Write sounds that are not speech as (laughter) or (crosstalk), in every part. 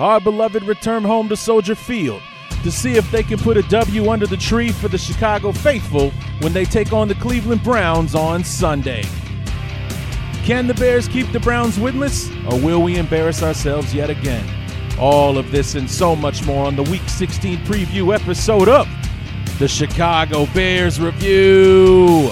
our beloved return home to Soldier Field to see if they can put a W under the tree for the Chicago faithful when they take on the Cleveland Browns on Sunday. Can the Bears keep the Browns winless, or will we embarrass ourselves yet again? All of this and so much more on the Week 16 preview episode of the Chicago Bears Review.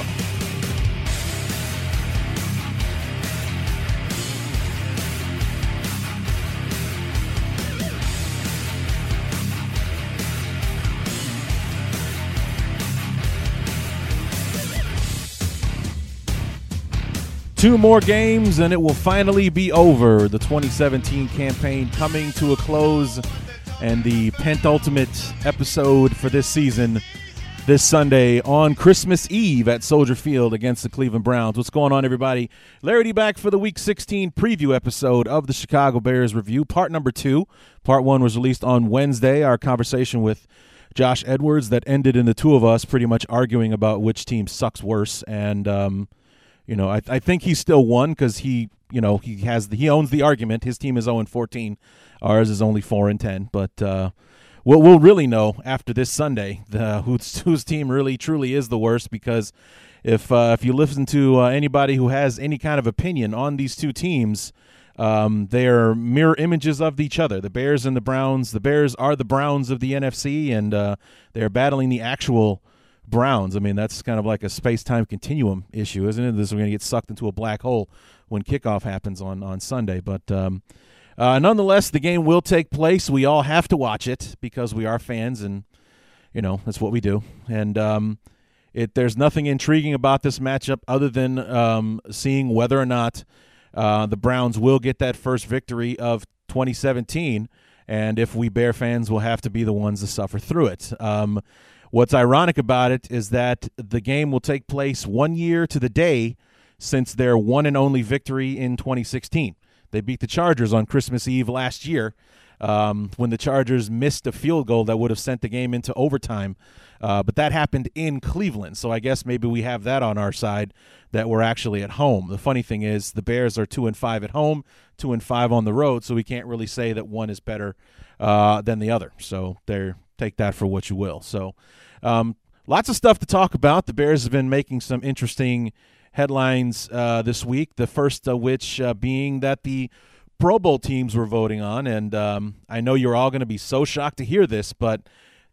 Two more games and it will finally be over. The 2017 campaign coming to a close, and the penultimate episode for this season this Sunday on Christmas Eve at Soldier Field against the Cleveland Browns. What's going on, everybody? Larry D back for the Week 16 preview episode of the Chicago Bears Review, part number two. Part one was released on Wednesday. Our conversation with Josh Edwards that ended in the two of us pretty much arguing about which team sucks worse, and um, you know, I, I think he's still won because he, you know, he has the, he owns the argument. His team is 0 and 14, ours is only 4 and 10. But uh, we'll we'll really know after this Sunday the (laughs) whose whose team really truly is the worst because if uh, if you listen to uh, anybody who has any kind of opinion on these two teams. Um, they are mirror images of each other. The Bears and the Browns. The Bears are the Browns of the NFC, and uh, they are battling the actual Browns. I mean, that's kind of like a space time continuum issue, isn't it? This is going to get sucked into a black hole when kickoff happens on on Sunday. But um, uh, nonetheless, the game will take place. We all have to watch it because we are fans, and you know that's what we do. And um, it there's nothing intriguing about this matchup other than um, seeing whether or not uh, the Browns will get that first victory of 2017, and if we Bear fans will have to be the ones to suffer through it. Um, What's ironic about it is that the game will take place one year to the day since their one and only victory in 2016. They beat the Chargers on Christmas Eve last year um, when the Chargers missed a field goal that would have sent the game into overtime. Uh, but that happened in Cleveland, so I guess maybe we have that on our side that we're actually at home. The funny thing is, the Bears are two and five at home, two and five on the road, so we can't really say that one is better uh, than the other. So they're take that for what you will. So, um, lots of stuff to talk about. The Bears have been making some interesting headlines uh, this week. The first of which uh, being that the Pro Bowl teams were voting on, and um, I know you're all going to be so shocked to hear this, but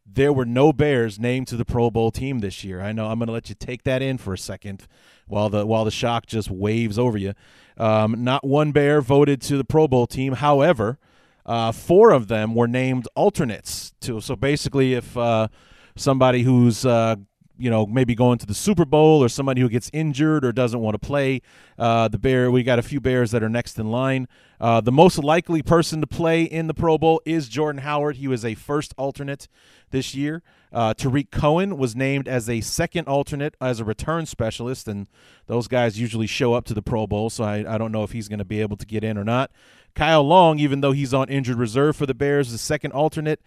there were no Bears named to the Pro Bowl team this year. I know I'm going to let you take that in for a second while the while the shock just waves over you. Um, not one Bear voted to the Pro Bowl team. However, uh, four of them were named alternates. To so basically, if uh, somebody who's uh, you know maybe going to the Super Bowl or somebody who gets injured or doesn't want to play, uh, the Bear we got a few Bears that are next in line. Uh, the most likely person to play in the Pro Bowl is Jordan Howard. He was a first alternate this year. Uh, Tarik Cohen was named as a second alternate as a return specialist, and those guys usually show up to the Pro Bowl, so I, I don't know if he's going to be able to get in or not. Kyle Long, even though he's on injured reserve for the Bears, is the second alternate.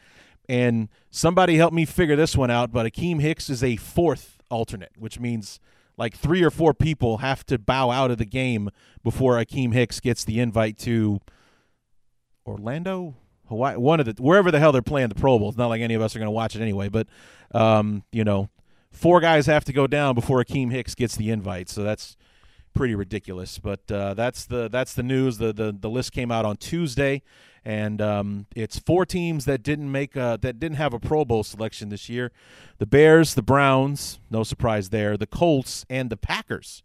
And somebody help me figure this one out, but Akiem Hicks is a fourth alternate, which means like three or four people have to bow out of the game before Akiem Hicks gets the invite to Orlando, Hawaii, one of the wherever the hell they're playing the Pro Bowl. It's not like any of us are going to watch it anyway, but um, you know, four guys have to go down before Akiem Hicks gets the invite. So that's pretty ridiculous. But uh, that's the that's the news. The, the the list came out on Tuesday, and um, it's four teams that didn't make a, that didn't have a Pro Bowl selection this year: the Bears, the Browns, no surprise there, the Colts, and the Packers.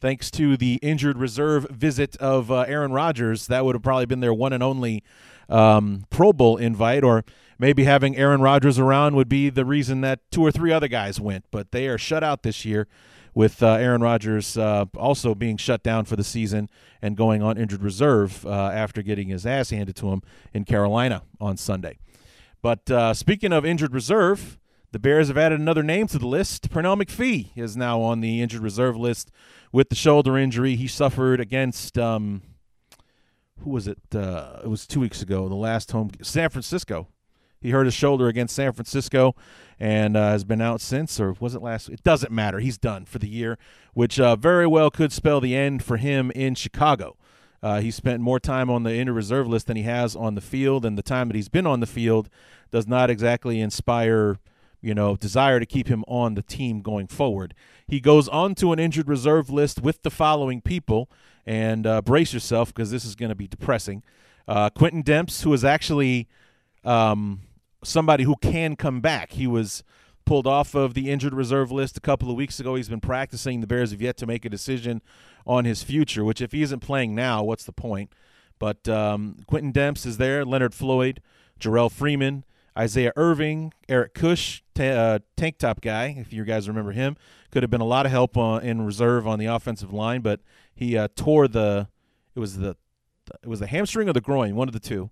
Thanks to the injured reserve visit of uh, Aaron Rodgers, that would have probably been their one and only um, Pro Bowl invite, or maybe having Aaron Rodgers around would be the reason that two or three other guys went. But they are shut out this year with uh, Aaron Rodgers uh, also being shut down for the season and going on injured reserve uh, after getting his ass handed to him in Carolina on Sunday. But uh, speaking of injured reserve, the Bears have added another name to the list. Pernell McPhee is now on the injured reserve list with the shoulder injury he suffered against. Um, who was it? Uh, it was two weeks ago. The last home, San Francisco. He hurt his shoulder against San Francisco, and uh, has been out since. Or was it last? It doesn't matter. He's done for the year, which uh, very well could spell the end for him in Chicago. Uh, he spent more time on the injured reserve list than he has on the field, and the time that he's been on the field does not exactly inspire, you know, desire to keep him on the team going forward. He goes on to an injured reserve list with the following people and uh, brace yourself because this is going to be depressing. Uh, Quintin Demps, who is actually um, somebody who can come back. He was pulled off of the injured reserve list a couple of weeks ago. He's been practicing. The Bears have yet to make a decision on his future, which if he isn't playing now, what's the point? But um, Quintin Demps is there, Leonard Floyd, Jerrell Freeman, Isaiah Irving, Eric Kush, t- uh, tank top guy, if you guys remember him, could have been a lot of help in reserve on the offensive line, but he uh, tore the it was the it was the hamstring or the groin, one of the two,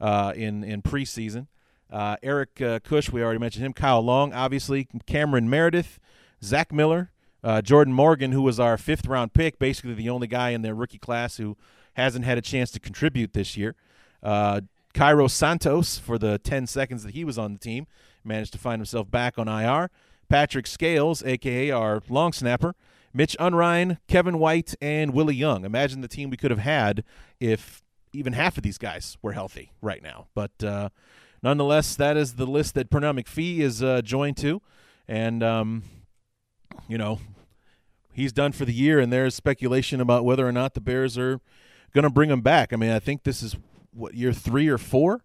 uh, in in preseason. Uh, Eric uh, Kush, we already mentioned him. Kyle Long, obviously. Cameron Meredith, Zach Miller, uh, Jordan Morgan, who was our fifth round pick, basically the only guy in their rookie class who hasn't had a chance to contribute this year. Uh, Cairo Santos, for the 10 seconds that he was on the team, managed to find himself back on IR. Patrick Scales, a.k.a. our long snapper. Mitch Unrein, Kevin White, and Willie Young. Imagine the team we could have had if even half of these guys were healthy right now. But uh, nonetheless, that is the list that Pernell McPhee is uh, joined to. And, um, you know, he's done for the year, and there's speculation about whether or not the Bears are going to bring him back. I mean, I think this is what year three or four,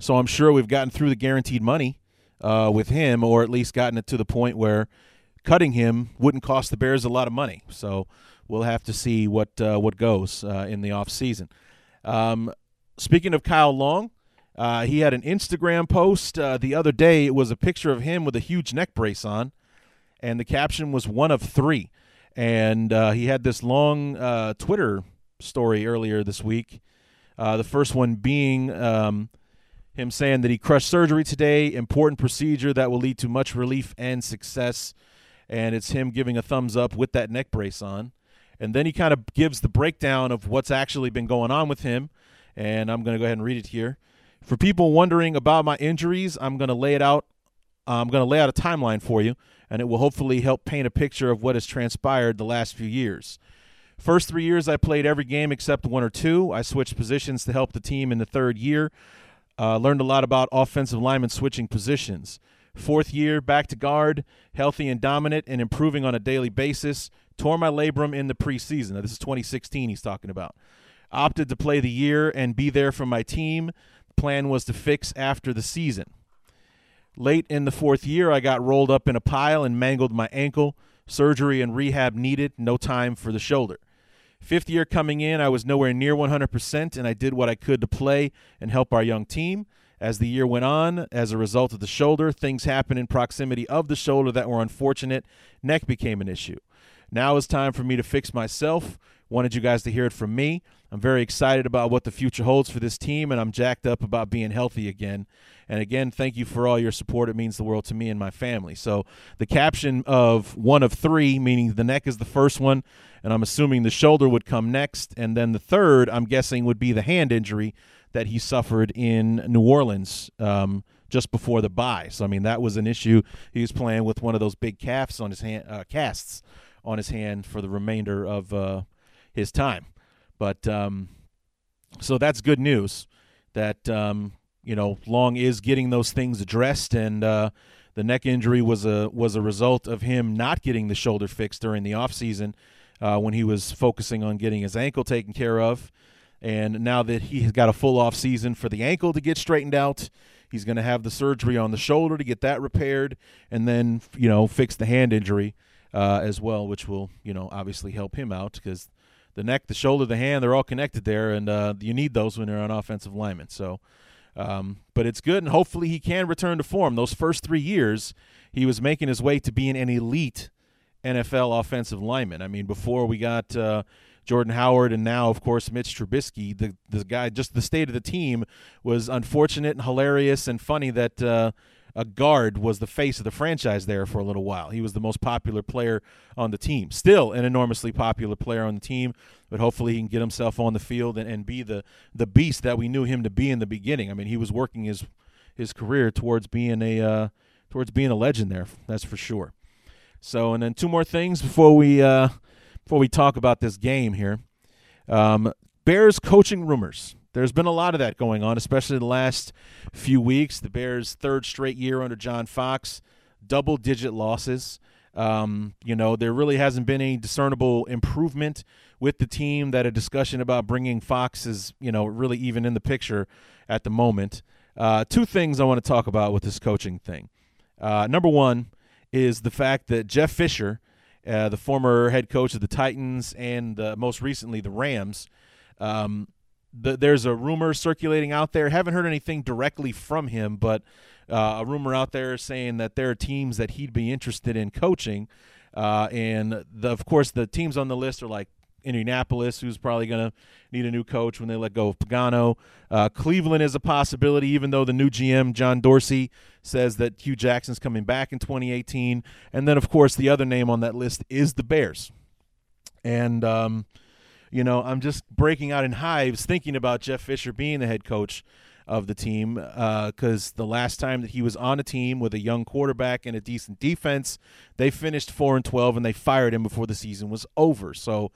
so I'm sure we've gotten through the guaranteed money uh, with him, or at least gotten it to the point where cutting him wouldn't cost the Bears a lot of money. So we'll have to see what uh, what goes uh, in the off season. Um, speaking of Kyle Long, uh, he had an Instagram post uh, the other day. It was a picture of him with a huge neck brace on, and the caption was one of three. And uh, he had this long uh, Twitter story earlier this week. Uh, the first one being um, him saying that he crushed surgery today, important procedure that will lead to much relief and success. And it's him giving a thumbs up with that neck brace on. And then he kind of gives the breakdown of what's actually been going on with him. And I'm going to go ahead and read it here. For people wondering about my injuries, I'm going to lay it out. I'm going to lay out a timeline for you, and it will hopefully help paint a picture of what has transpired the last few years. First three years, I played every game except one or two. I switched positions to help the team in the third year. Uh, learned a lot about offensive linemen switching positions. Fourth year, back to guard, healthy and dominant, and improving on a daily basis. Tore my labrum in the preseason. Now, this is 2016 he's talking about. Opted to play the year and be there for my team. Plan was to fix after the season. Late in the fourth year, I got rolled up in a pile and mangled my ankle. Surgery and rehab needed, no time for the shoulder. Fifth year coming in, I was nowhere near 100%, and I did what I could to play and help our young team. As the year went on, as a result of the shoulder, things happened in proximity of the shoulder that were unfortunate. Neck became an issue. Now it's time for me to fix myself. Wanted you guys to hear it from me. I'm very excited about what the future holds for this team, and I'm jacked up about being healthy again. And again, thank you for all your support. It means the world to me and my family. So the caption of one of three, meaning the neck is the first one, and I'm assuming the shoulder would come next, and then the third, I'm guessing, would be the hand injury that he suffered in New Orleans um, just before the bye. So I mean that was an issue. He was playing with one of those big calves on his hand, uh, casts on his hand for the remainder of uh, his time. But um, so that's good news that um, you know Long is getting those things addressed, and uh, the neck injury was a was a result of him not getting the shoulder fixed during the offseason. uh, when he was focusing on getting his ankle taken care of. And now that he has got a full off season for the ankle to get straightened out, he's going to have the surgery on the shoulder to get that repaired, and then you know fix the hand injury uh, as well, which will you know obviously help him out because the neck, the shoulder, the hand, they're all connected there, and uh, you need those when you're an offensive lineman. So, um, but it's good, and hopefully he can return to form. Those first three years, he was making his way to being an elite NFL offensive lineman. I mean, before we got uh, Jordan Howard and now, of course, Mitch Trubisky, the the guy, just the state of the team was unfortunate and hilarious and funny that. Uh, a guard was the face of the franchise there for a little while. He was the most popular player on the team. Still an enormously popular player on the team, but hopefully he can get himself on the field and, and be the the beast that we knew him to be in the beginning. I mean, he was working his his career towards being a uh, towards being a legend there. That's for sure. So, and then two more things before we uh, before we talk about this game here. Um, Bears coaching rumors there's been a lot of that going on, especially the last few weeks. The Bears' third straight year under John Fox, double digit losses. Um, you know, there really hasn't been any discernible improvement with the team that a discussion about bringing Fox is, you know, really even in the picture at the moment. Uh, two things I want to talk about with this coaching thing. Uh, number one is the fact that Jeff Fisher, uh, the former head coach of the Titans and most recently the Rams, um, the, there's a rumor circulating out there. Haven't heard anything directly from him, but uh, a rumor out there saying that there are teams that he'd be interested in coaching. Uh, and the, of course, the teams on the list are like Indianapolis, who's probably going to need a new coach when they let go of Pagano. Uh, Cleveland is a possibility, even though the new GM, John Dorsey, says that Hue Jackson's coming back in 2018. And then, of course, the other name on that list is the Bears. And, um, you know, I'm just breaking out in hives thinking about Jeff Fisher being the head coach of the team because uh, the last time that he was on a team with a young quarterback and a decent defense, they finished four and twelve, and they fired him before the season was over. So.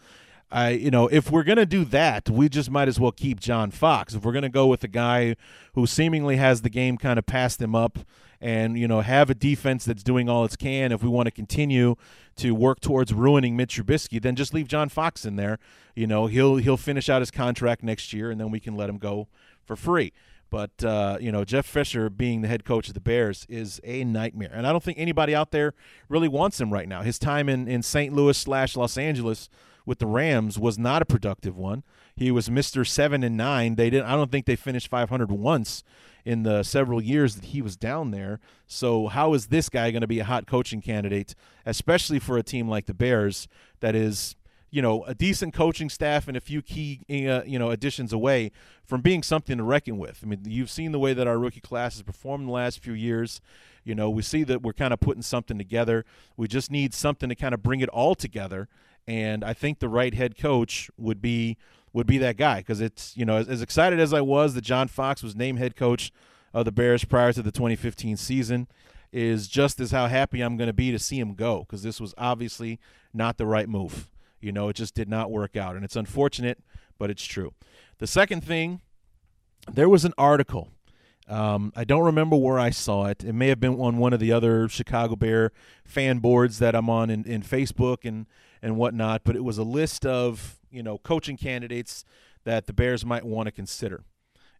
I, you know, if we're gonna do that, we just might as well keep John Fox. If we're gonna go with a guy who seemingly has the game kind of passed him up, and you know have a defense that's doing all it can. If we want to continue to work towards ruining Mitch Trubisky, then just leave John Fox in there. You know he'll he'll finish out his contract next year, and then we can let him go for free. But uh, you know Jeff Fisher being the head coach of the Bears is a nightmare, and I don't think anybody out there really wants him right now. His time in in St. Louis slash Los Angeles with the Rams was not a productive one. He was Mister Seven and Nine. They didn't. I don't think they finished 500 once in the several years that he was down there. So how is this guy going to be a hot coaching candidate, especially for a team like the Bears that is you know a decent coaching staff and a few key uh, you know additions away from being something to reckon with. I mean, you've seen the way that our rookie class has performed the last few years. You know, we see that we're kind of putting something together. We just need something to kind of bring it all together. And I think the right head coach would be would be that guy because it's you know as, as, excited as I was that John Fox was named head coach of the Bears prior to the 2015 season is just as how happy I'm going to be to see him go because this was obviously not the right move. You know, it just did not work out, and it's unfortunate, but it's true. The second thing, there was an article. Um, I don't remember where I saw it. It may have been on one of the other Chicago Bear fan boards that I'm on in, in Facebook and and whatnot. But it was a list of you know coaching candidates that the Bears might want to consider.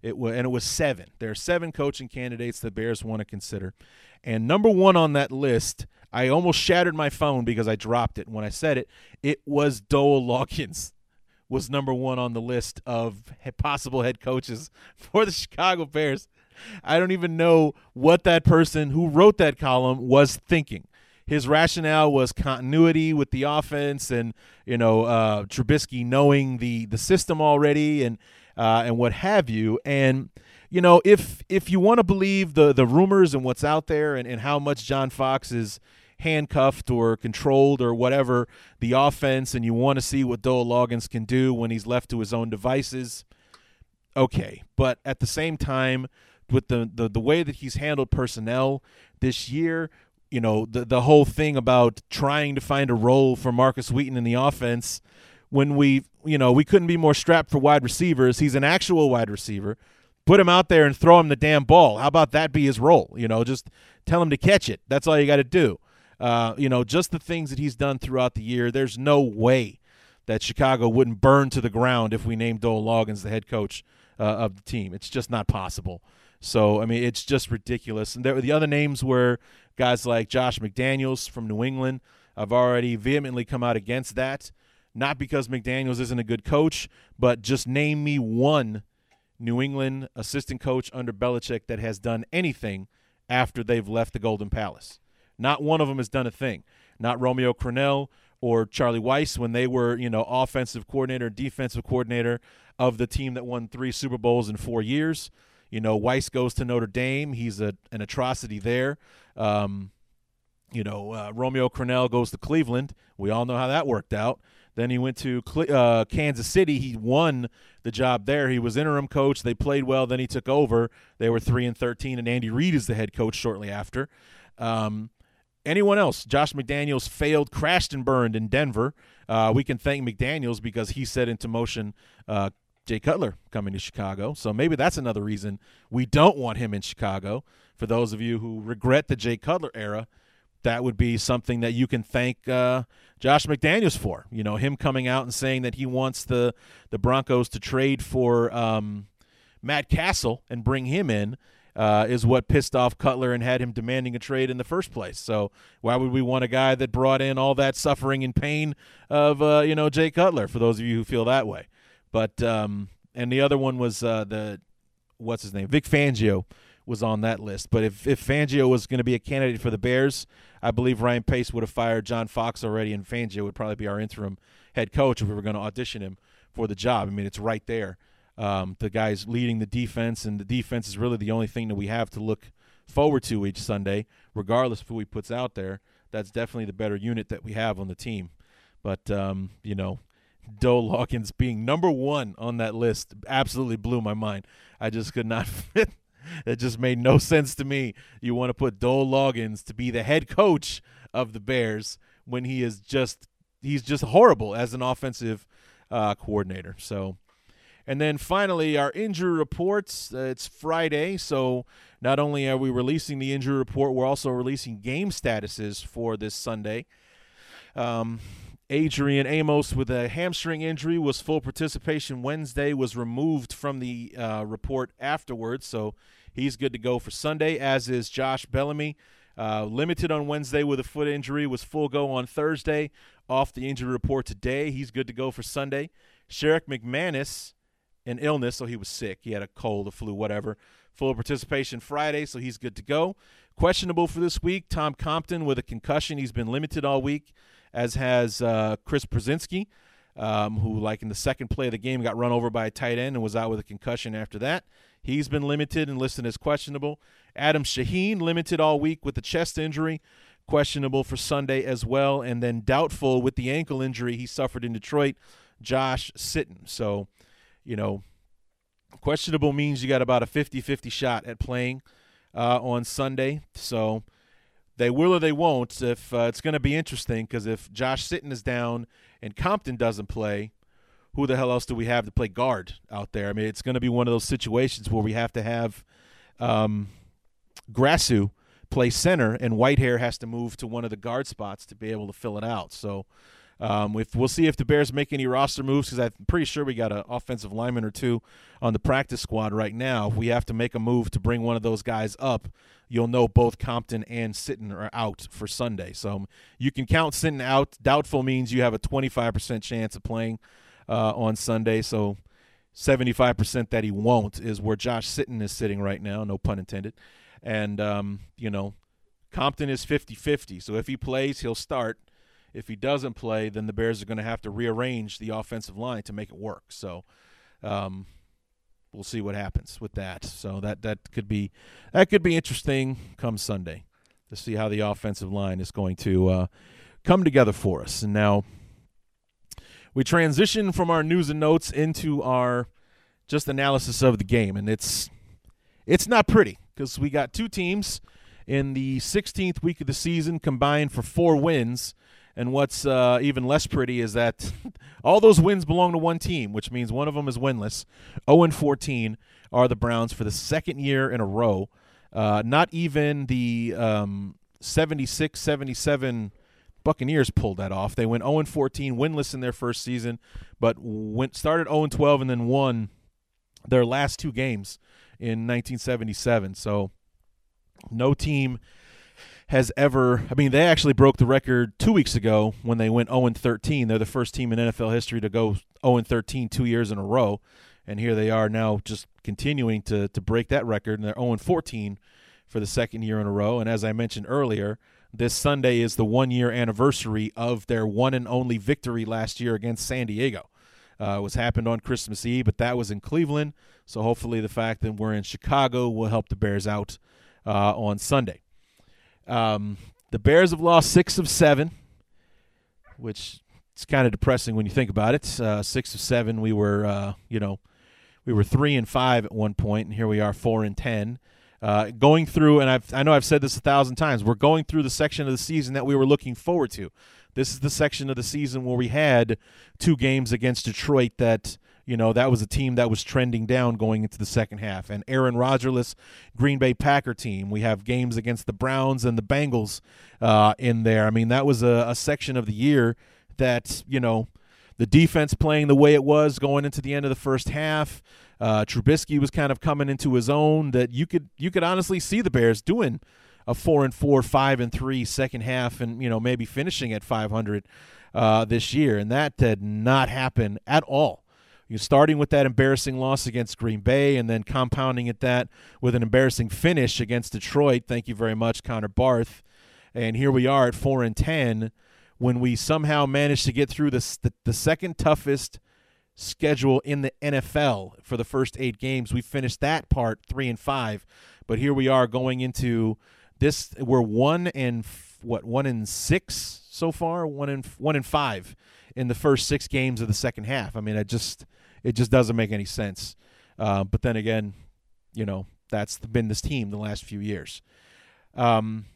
It was, and it was seven. There are seven coaching candidates the Bears want to consider, and number one on that list, I almost shattered my phone because I dropped it when I said it. It was Dowell Loggains was number one on the list of possible head coaches (laughs) for the Chicago Bears. I don't even know what that person who wrote that column was thinking his rationale was continuity with the offense and you know uh, Trubisky knowing the the system already and uh, and what have you. And you know if if you want to believe the the rumors and what's out there and, and how much John Fox is handcuffed or controlled or whatever the offense, and you want to see what Dowell Loggains can do when he's left to his own devices. Okay, but at the same time, with the, the the way that he's handled personnel this year, you know the the whole thing about trying to find a role for Markus Wheaton in the offense when we you know we couldn't be more strapped for wide receivers. He's an actual wide receiver. Put him out there and throw him the damn ball. How about that be his role? You know, just tell him to catch it. That's all you got to do. Uh, you know, just the things that he's done throughout the year. There's no way that Chicago wouldn't burn to the ground if we named Dowell Loggains the head coach uh, of the team. It's just not possible. So I mean, it's just ridiculous. And there, the other names were guys like Josh McDaniels from New England. I've already vehemently come out against that, not because McDaniels isn't a good coach, but just name me one New England assistant coach under Belichick that has done anything after they've left the Golden Palace. Not one of them has done a thing. Not Romeo Crennel or Charlie Weis when they were, you know, offensive coordinator, defensive coordinator of the team that won three Super Bowls in four years. You know, Weis goes to Notre Dame. He's a, an atrocity there. Um, you know, uh, Romeo Crennel goes to Cleveland. We all know how that worked out. Then he went to uh, Kansas City. He won the job there. He was interim coach. They played well. Then he took over. They were three and thirteen, and Andy Reid is the head coach shortly after. Um, anyone else? Josh McDaniels failed, crashed and burned in Denver. Uh, we can thank McDaniels because he set into motion uh, Jay Cutler coming to Chicago. So maybe that's another reason we don't want him in Chicago. For those of you who regret the Jay Cutler era, that would be something that you can thank uh, Josh McDaniels for. You know, him coming out and saying that he wants the the Broncos to trade for um, Matt Cassel and bring him in. Uh, is what pissed off Cutler and had him demanding a trade in the first place. So why would we want a guy that brought in all that suffering and pain of uh, you know Jay Cutler? For those of you who feel that way, but um, and the other one was uh, the what's his name, Vic Fangio was on that list. But if if Fangio was going to be a candidate for the Bears, I believe Ryan Pace would have fired John Fox already, and Fangio would probably be our interim head coach if we were going to audition him for the job. I mean, it's right there. Um, the guy's leading the defense, and the defense is really the only thing that we have to look forward to each Sunday, regardless of who he puts out there. That's definitely the better unit that we have on the team. But um, you know, Dowell Loggains being number one on that list absolutely blew my mind. I just could not (laughs) fit. It just made no sense to me. You want to put Dowell Loggains to be the head coach of the Bears when he is just he's just horrible as an offensive uh, coordinator. So, and then finally our injury reports. Uh, it's Friday, so not only are we releasing the injury report, we're also releasing game statuses for this Sunday. Um, Adrian Amos with a hamstring injury was full participation Wednesday, was removed from the uh, report afterwards, so he's good to go for Sunday, as is Josh Bellamy. Uh, limited on Wednesday with a foot injury, was full go on Thursday. Off the injury report today, he's good to go for Sunday. Sherrick McManus, an illness, so he was sick. He had a cold, a flu, whatever. Full participation Friday, so he's good to go. Questionable for this week, Tom Compton with a concussion. He's been limited all week as has uh, Chris Brzezinski, um, who, like in the second play of the game, got run over by a tight end and was out with a concussion after that. He's been limited and listed as questionable. Adam Shaheen limited all week with a chest injury, questionable for Sunday as well, and then doubtful with the ankle injury he suffered in Detroit. Josh Sitton. So, you know, questionable means you got about a 50-50 shot at playing uh, on Sunday. So they will or they won't. If uh, it's going to be interesting because if Josh Sitton is down and Compton doesn't play, who the hell else do we have to play guard out there? I mean, it's going to be one of those situations where we have to have um, Grasu play center, and Whitehair has to move to one of the guard spots to be able to fill it out. So um, if we'll see if the Bears make any roster moves because I'm pretty sure we got an offensive lineman or two on the practice squad right now. If we have to make a move to bring one of those guys up, you'll know both Compton and Sitton are out for Sunday. So you can count Sitton out. Doubtful means you have a 25% chance of playing uh, on Sunday. So 75% that he won't is where Josh Sitton is sitting right now. No pun intended. And um, you know, Compton is 50-50. So if he plays, he'll start if he doesn't play, then the Bears are going to have to rearrange the offensive line to make it work. So, um, we'll see what happens with that. So that that could be that could be interesting come Sunday to see how the offensive line is going to uh, come together for us. And now we transition from our news and notes into our just analysis of the game, and it's it's not pretty because we got two teams in the 16th week of the season combined for four wins and what's uh, even less pretty is that (laughs) all those wins belong to one team, which means one of them is winless. 0 and 14 are the Browns for the second year in a row. Uh, not even the um, 76 77 Buccaneers pulled that off. They went 0 14, winless in their first season, but went started 0 12 and then won their last two games in 1977. So no team has ever. I mean, they actually broke the record two weeks ago when they went 0 13. They're the first team in NFL history to go 0 13 two years in a row, and here they are now just continuing to to break that record, and they're 0 14 for the second year in a row. And as I mentioned earlier, this Sunday is the one year anniversary of their one and only victory last year against San Diego. Uh, it was happened on Christmas Eve, but that was in Cleveland. So hopefully, the fact that we're in Chicago will help the Bears out uh, on Sunday. Um, the Bears have lost six of seven, which it's kind of depressing when you think about it. Uh, six of seven, we were, uh, you know, we were three and five at one point, and here we are four and ten. Uh, going through, and I've, I know I've said this a thousand times, we're going through the section of the season that we were looking forward to. This is the section of the season where we had two games against Detroit that you know that was a team that was trending down going into the second half. And aaron rodgerless green bay packer team. We have games against the browns and the bengals uh, in there. I mean that was a, a, section of the year that you know the defense playing the way it was going into the end of the first half. Uh, Trubisky was kind of coming into his own that you could you could honestly see the bears doing a four and four, five and three second half, and you know maybe finishing at 500 uh, this year, and that did not happen at all. You starting with that embarrassing loss against Green Bay, and then compounding it that with an embarrassing finish against Detroit. Thank you very much, Connor Barth. And here we are at four and ten, when we somehow managed to get through this the, the second toughest schedule in the NFL for the first eight games. We finished that part three and five, but here we are going into this we're one and what one in six so far, one in one in five in the first six games of the second half. I mean, it just it just doesn't make any sense. Uh, but then again, you know that's been this team the last few years. Um,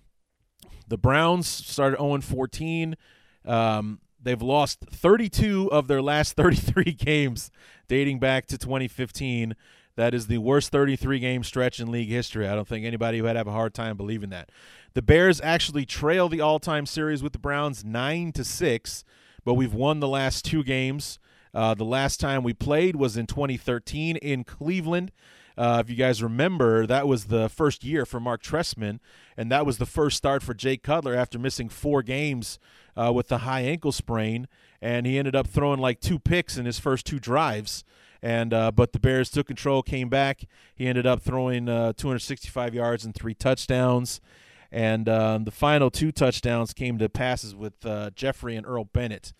the Browns started 0 14. Um, they've lost 32 of their last (laughs) 33 games dating back to 2015. That is the worst 33 game stretch in league history. I don't think anybody would have a hard time believing that. The Bears actually trail the all-time series with the Browns 9 to 6, but we've won the last two games. Uh, the last time we played was in 2013 in Cleveland. Uh, if you guys remember, that was the first year for Mark Trestman, and that was the first start for Jake Cutler after missing four games uh, with the high ankle sprain, and he ended up throwing like two picks in his first two drives and uh, but the Bears took control, came back. He ended up throwing uh, 265 yards and three touchdowns, and um, the final two touchdowns came to passes with uh, Jeffery and Earl Bennett.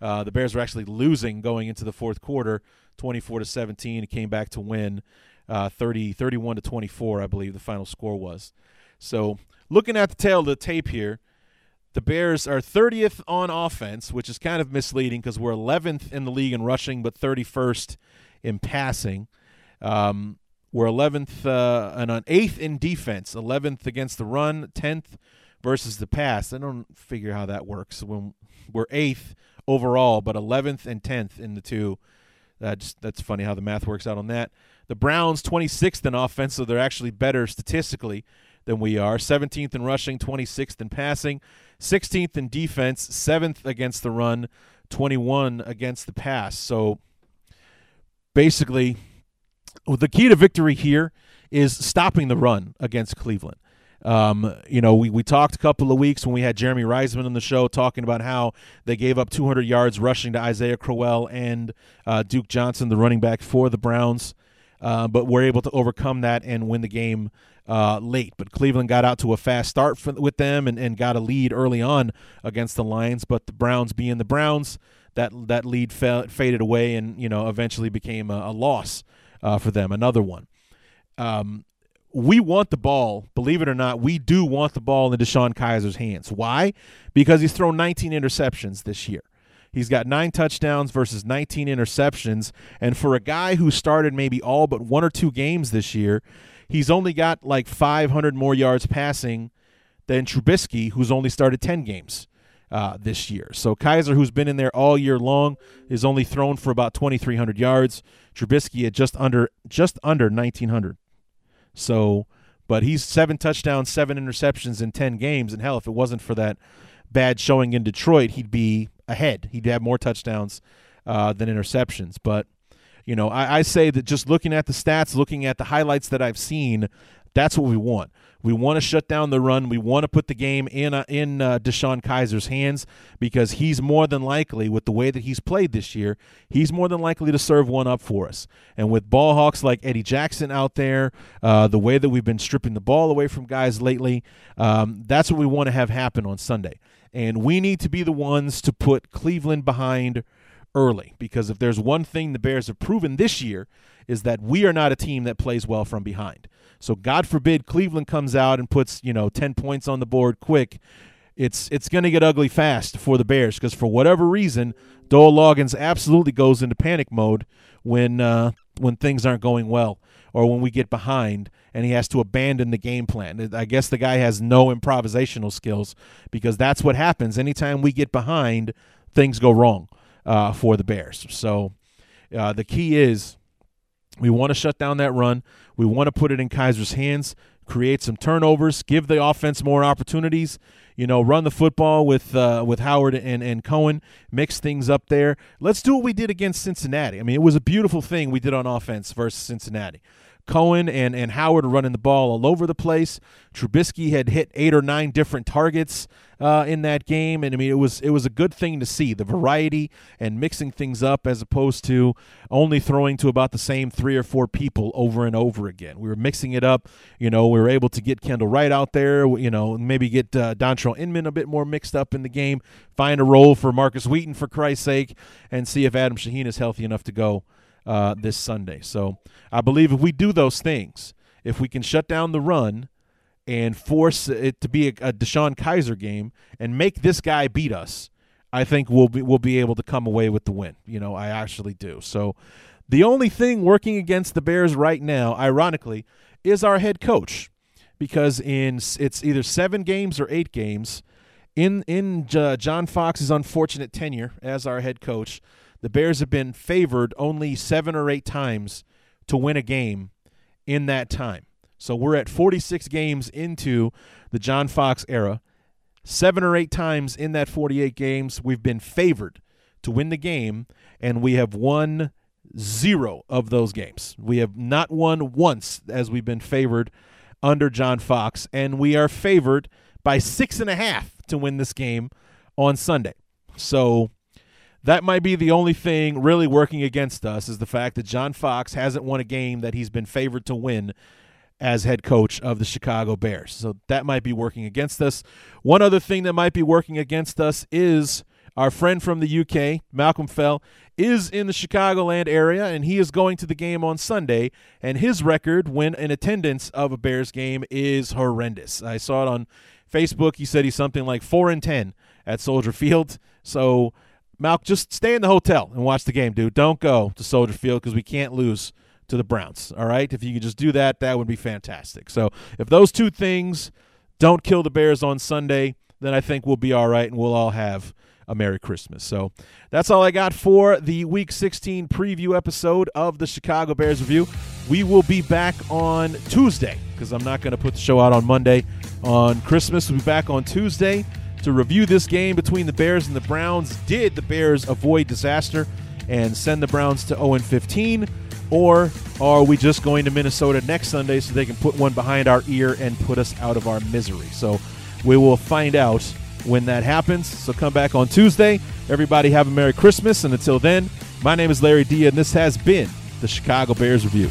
Uh, the Bears were actually losing going into the fourth quarter, 24 to 17. It came back to win, uh, 30 31 to 24, I believe the final score was. So looking at the tail of the tape here. The Bears are 30th on offense, which is kind of misleading because we're 11th in the league in rushing, but 31st in passing. Um, we're 11th uh, and on eighth in defense, 11th against the run, 10th versus the pass. I don't figure how that works when we're eighth overall, but 11th and 10th in the two. That's that's funny how the math works out on that. The Browns 26th in offense, so they're actually better statistically than we are. 17th in rushing, 26th in passing, 16th in defense, 7th against the run, 21 against the pass. So basically, the key to victory here is stopping the run against Cleveland. Um, you know, we, we talked a couple of weeks when we had Jeremy Reisman on the show talking about how they gave up 200 yards rushing to Isaiah Crowell and uh, Duke Johnson, the running back for the Browns. Uh, but we're able to overcome that and win the game uh, late. But Cleveland got out to a fast start for, with them and, and got a lead early on against the Lions. But the Browns, being the Browns, that that lead fell, faded away and you know eventually became a, a loss uh, for them. Another one. Um, we want the ball, believe it or not, we do want the ball in DeShone Kizer's hands. Why? Because he's thrown 19 interceptions this year. He's got nine touchdowns versus 19 interceptions. And for a guy who started maybe all but one or two games this year, he's only got like 500 more yards passing than Trubisky, who's only started 10 games uh, this year. So Kizer, who's been in there all year long, is only thrown for about 2,300 yards. Trubisky at just under just under 1,900. So, but he's seven touchdowns, seven interceptions in 10 games. And hell, if it wasn't for that bad showing in Detroit, he'd be ahead. He'd have more touchdowns uh, than interceptions. But you know, I, I say that just looking at the stats, looking at the highlights that I've seen, that's what we want. We want to shut down the run. We want to put the game in uh, in uh, DeShone Kizer's hands because he's more than likely, with the way that he's played this year, he's more than likely to serve one up for us. And with ball hawks like Eddie Jackson out there, uh, the way that we've been stripping the ball away from guys lately, um, that's what we want to have happen on Sunday. And we need to be the ones to put Cleveland behind early because if there's one thing the Bears have proven this year is that we are not a team that plays well from behind. So God forbid Cleveland comes out and puts, you know, 10 points on the board quick. It's it's going to get ugly fast for the Bears because for whatever reason, Dowell Loggains absolutely goes into panic mode when uh, when things aren't going well or when we get behind and he has to abandon the game plan. I guess the guy has no improvisational skills because that's what happens anytime we get behind, things go wrong uh, for the Bears. So uh, the key is we want to shut down that run. We want to put it in Kizer's hands, create some turnovers, give the offense more opportunities. You know, run the football with uh, with Howard and, and Cohen, mix things up there. Let's do what we did against Cincinnati. I mean, it was a beautiful thing we did on offense versus Cincinnati. Cohen and, and Howard running the ball all over the place. Trubisky had hit eight or nine different targets uh, in that game, and I mean it was it was a good thing to see the variety and mixing things up as opposed to only throwing to about the same three or four people over and over again. We were mixing it up. You know, we were able to get Kendall Wright out there. You know, maybe get uh, Dontrelle Inman a bit more mixed up in the game. Find a role for Markus Wheaton for Christ's sake, and see if Adam Shaheen is healthy enough to go uh, this Sunday. So I believe if we do those things, if we can shut down the run and force it to be a, a DeShone Kizer game and make this guy beat us, I think we'll be we'll be able to come away with the win. You know, I actually do. So the only thing working against the Bears right now, ironically, is our head coach, because in it's either seven games or eight games. In in uh, John Fox's unfortunate tenure as our head coach, the Bears have been favored only seven or eight times to win a game in that time. So we're at 46 games into the John Fox era. Seven or eight times in that 48 games, we've been favored to win the game, and we have won zero of those games. We have not won once as we've been favored under John Fox, and we are favored by six and a half to win this game on Sunday. So that might be the only thing really working against us is the fact that John Fox hasn't won a game that he's been favored to win as head coach of the Chicago Bears. So that might be working against us. One other thing that might be working against us is our friend from the UK, Malcolm Fell, is in the Chicagoland area and he is going to the game on Sunday. And his record when in attendance of a Bears game is horrendous. I saw it on Facebook. He said he's something like 4 and 10 at Soldier Field. So Malk, just stay in the hotel and watch the game, dude. Don't go to Soldier Field because we can't lose to the Browns. All right, if you could just do that, that would be fantastic. So if those two things don't kill the Bears on Sunday, then I think we'll be all right and we'll all have a Merry Christmas. So that's all I got for the Week 16 preview episode of the Chicago Bears Review. We will be back on Tuesday because I'm not going to put the show out on Monday. On Christmas, we'll be back on Tuesday to review this game between the Bears and the Browns. Did the Bears avoid disaster and send the Browns to 0 15? Or are we just going to Minnesota next Sunday so they can put one behind our ear and put us out of our misery? So we will find out when that happens. So come back on Tuesday. Everybody have a Merry Christmas. And until then, my name is Larry D, and this has been the Chicago Bears Review.